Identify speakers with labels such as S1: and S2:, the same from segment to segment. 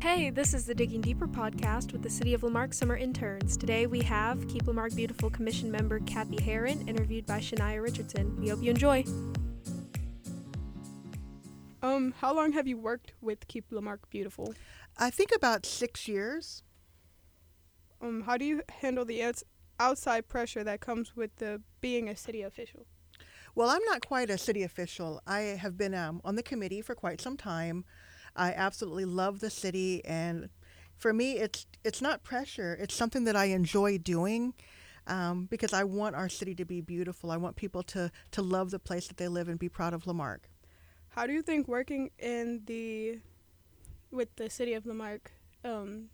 S1: Hey, this is the Digging Deeper podcast with the City of La Marque summer interns. Today we have Keep La Marque Beautiful Commission member Kathy Heron, interviewed by Shania Richardson. We hope you enjoy.
S2: Um, how long have you worked with Keep La Marque Beautiful?
S3: I think about six years.
S2: Um, how do you handle the outs- outside pressure that comes with the being a city official?
S3: Well, I'm not quite a city official. I have been um, on the committee for quite some time. I absolutely love the city, and for me, it's it's not pressure. It's something that I enjoy doing. Um, because I want our city to be beautiful. I want people to, to love the place that they live and be proud of La Marque.
S2: How do you think working in the with the city of La Marque, um,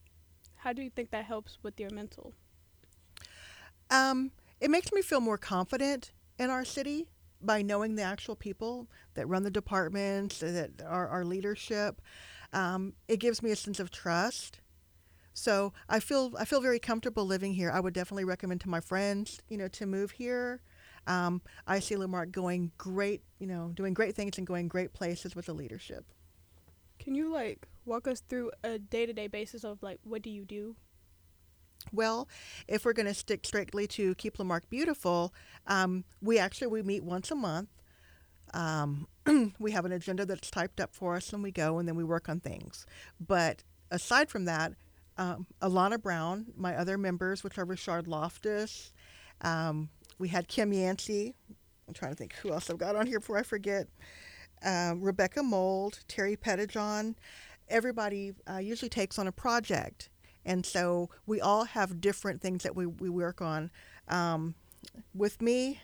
S2: how do you think that helps with your mental?
S3: Um, it makes me feel more confident in our city by knowing the actual people that run the departments, that are our leadership. Um, it gives me a sense of trust. So I feel I feel very comfortable living here. I would definitely recommend to my friends, you know, to move here. Um, I see La Marque going great, you know, doing great things and going great places with the leadership.
S2: Can you like walk us through a day to day basis of like what do you do?
S3: Well, if we're going to stick strictly to keep La Marque beautiful, um, we actually we meet once a month. Um, we have an agenda that's typed up for us, and we go and then we work on things. But aside from that, um, Alana Brown, my other members, which are Richard Loftus, um, we had Kim Yancey. I'm trying to think who else I've got on here before I forget. Um, Rebecca Mold, Terry Pettijohn. Everybody uh, usually takes on a project. And so we all have different things that we, we work on. Um, with me,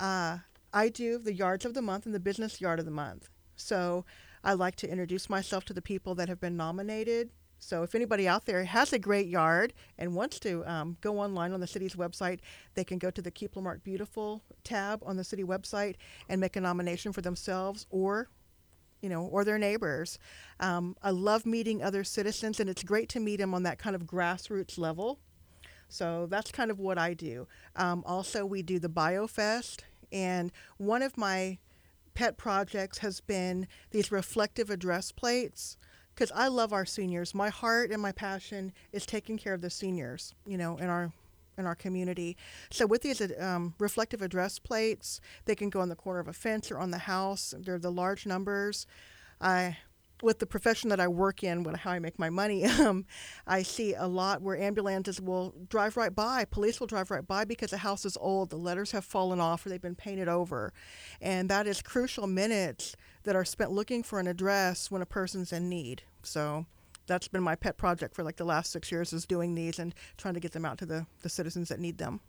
S3: uh, I do the yards of the month and the business yard of the month. So I like to introduce myself to the people that have been nominated. So if anybody out there has a great yard and wants to um, go online on the city's website, they can go to the Keep La Marque Beautiful tab on the city website and make a nomination for themselves or you know, or their neighbors. Um, I love meeting other citizens, and it's great to meet them on that kind of grassroots level. So that's kind of what I do. Um, also, we do the BayouFest, and one of my pet projects has been these reflective address plates because I love our seniors. My heart and my passion is taking care of the seniors, you know, in our in our community. So with these um, reflective address plates, they can go on the corner of a fence or on the house. They're the large numbers. I with the profession that I work in, what, how I make my money, um, I see a lot where ambulances will drive right by, police will drive right by because the house is old, the letters have fallen off, or they've been painted over. And that is crucial minutes that are spent looking for an address when a person's in need. So that's been my pet project for like the last six years is doing these and trying to get them out to the, the citizens that need them.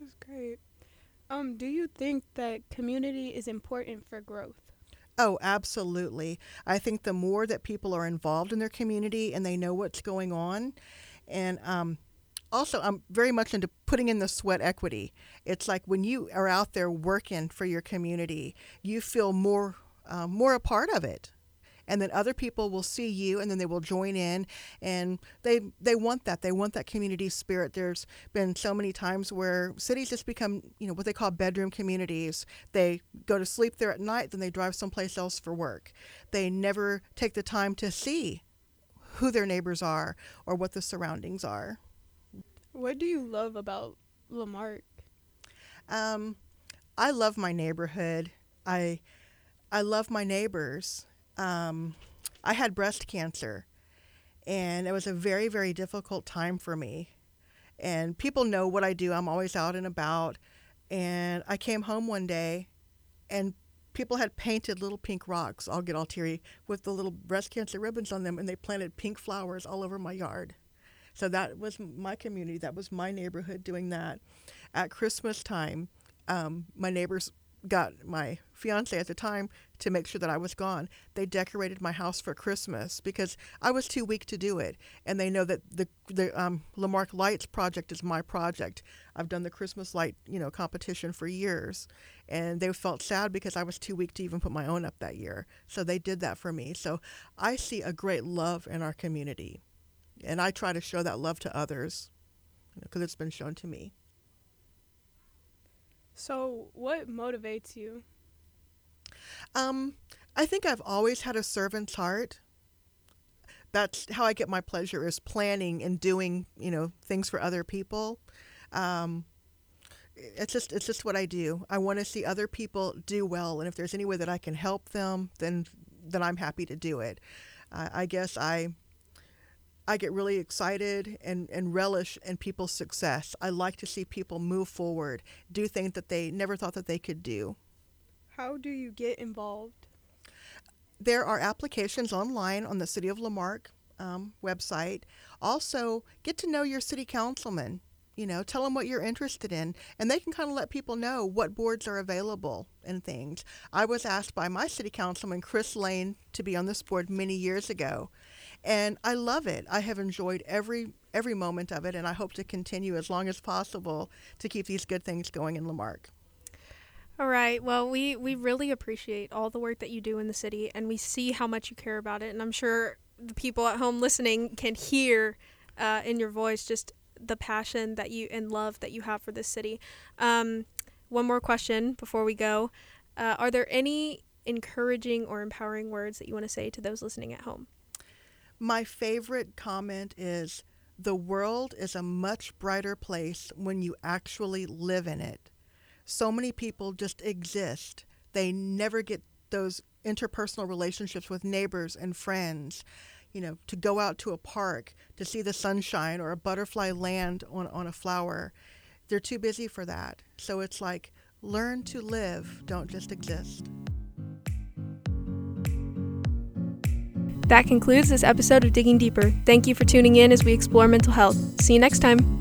S2: That's great. Um, do you think that community is important for growth?
S3: Oh, absolutely. I think the more that people are involved in their community and they know what's going on, and um, also I'm very much into putting in the sweat equity. It's like when you are out there working for your community, you feel more uh, more a part of it and then other people will see you and then they will join in. And they they want that. They want that community spirit. There's been so many times where cities just become you know what they call bedroom communities. They go to sleep there at night then they drive someplace else for work. They never take the time to see who their neighbors are or what the surroundings are.
S2: What do you love about La Marque?
S3: Um, I love my neighborhood. I I love my neighbors um, I had breast cancer, and it was a very, very difficult time for me. And people know what I do. I'm always out and about. And I came home one day, and people had painted little pink rocks. I'll get all teary with the little breast cancer ribbons on them, and they planted pink flowers all over my yard. So that was my community. That was my neighborhood doing that. At Christmas time, um, my neighbors got my fiance at the time to make sure that I was gone. They decorated my house for Christmas because I was too weak to do it, and they know that the the um, La Marque Lights project is my project. I've done the Christmas light you know competition for years, and they felt sad because I was too weak to even put my own up that year. So they did that for me. So I see a great love in our community, and I try to show that love to others because it's been shown to me.
S2: So, what motivates you?
S3: Um, I think I've always had a servant's heart. that's how I get my pleasure is planning and doing, you know, things for other people. Um, it's just it's just what I do. I want to see other people do well, and if there's any way that I can help them, then then I'm happy to do it. Uh, I guess I I get really excited and, and relish in people's success. I like to see people move forward, do things that they never thought that they could do.
S2: How do you get involved?
S3: There are applications online on the City of La Marque um, website. Also, get to know your city councilman. You know, tell them what you're interested in, and they can kind of let people know what boards are available and things. I was asked by my city councilman, Chris Lane, to be on this board many years ago, and I love it. I have enjoyed every every moment of it, and I hope to continue as long as possible to keep these good things going in La Marque.
S1: All right. Well, we we really appreciate all the work that you do in the city, and we see how much you care about it. And I'm sure the people at home listening can hear uh, in your voice just the passion that you and love that you have for this city. Um, one more question before we go: uh, Are there any encouraging or empowering words that you want to say to those listening at home?
S3: My favorite comment is the world is a much brighter place when you actually live in it. So many people just exist. They never get those interpersonal relationships with neighbors and friends. You know, to go out to a park, to see the sunshine or a butterfly land on, on a flower. They're too busy for that. So it's like, learn to live, don't just exist.
S1: That concludes this episode of Digging Deeper. Thank you for tuning in as we explore mental health. See you next time.